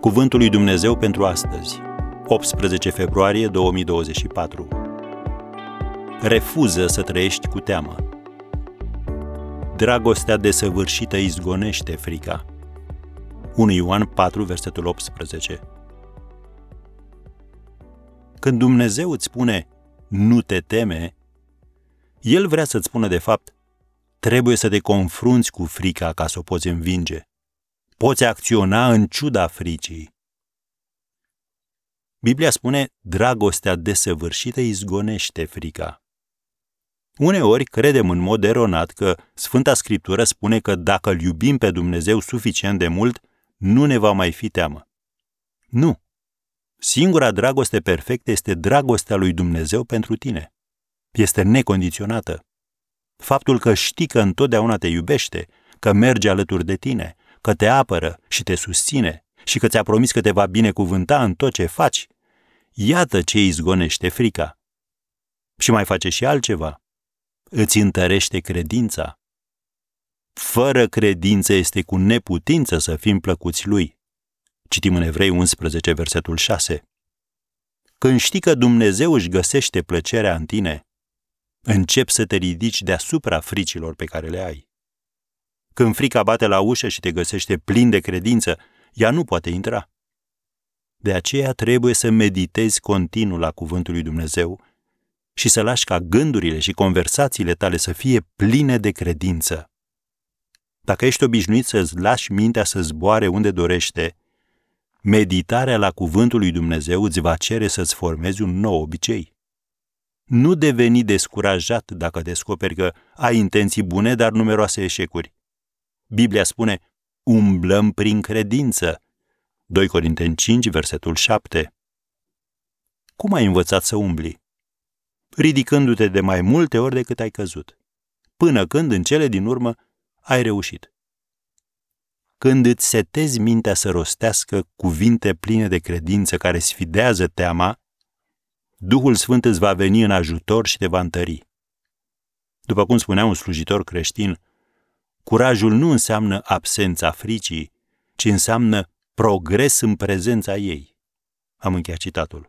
Cuvântul lui Dumnezeu pentru astăzi, 18 februarie 2024. Refuză să trăiești cu teamă. Dragostea desăvârșită izgonește frica. 1 Ioan 4, versetul 18. Când Dumnezeu îți spune nu te teme, El vrea să-ți spună de fapt trebuie să te confrunți cu frica ca să o poți învinge. Poți acționa în ciuda fricii. Biblia spune, dragostea desăvârșită izgonește frica. Uneori credem în mod eronat că Sfânta Scriptură spune că dacă îl iubim pe Dumnezeu suficient de mult, nu ne va mai fi teamă. Nu. Singura dragoste perfectă este dragostea lui Dumnezeu pentru tine. Este necondiționată. Faptul că știi că întotdeauna te iubește, că merge alături de tine, că te apără și te susține și că ți-a promis că te va binecuvânta în tot ce faci, iată ce izgonește frica. Și mai face și altceva. Îți întărește credința. Fără credință este cu neputință să fim plăcuți lui. Citim în Evrei 11, versetul 6. Când știi că Dumnezeu își găsește plăcerea în tine, încep să te ridici deasupra fricilor pe care le ai. Când frica bate la ușă și te găsește plin de credință, ea nu poate intra. De aceea trebuie să meditezi continuu la cuvântul lui Dumnezeu și să lași ca gândurile și conversațiile tale să fie pline de credință. Dacă ești obișnuit să-ți lași mintea să zboare unde dorește, meditarea la cuvântul lui Dumnezeu îți va cere să-ți formezi un nou obicei. Nu deveni descurajat dacă descoperi că ai intenții bune, dar numeroase eșecuri. Biblia spune, umblăm prin credință. 2 Corinteni 5, versetul 7. Cum ai învățat să umbli? Ridicându-te de mai multe ori decât ai căzut, până când, în cele din urmă, ai reușit. Când îți setezi mintea să rostească cuvinte pline de credință care sfidează teama, Duhul Sfânt îți va veni în ajutor și te va întări. După cum spunea un slujitor creștin, Curajul nu înseamnă absența fricii, ci înseamnă progres în prezența ei. Am încheiat citatul.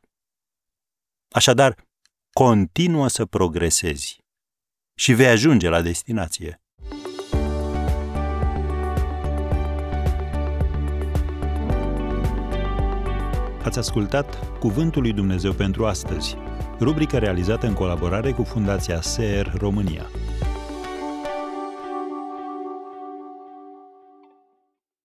Așadar, continuă să progresezi și vei ajunge la destinație. Ați ascultat Cuvântul lui Dumnezeu pentru astăzi, rubrica realizată în colaborare cu Fundația SER România.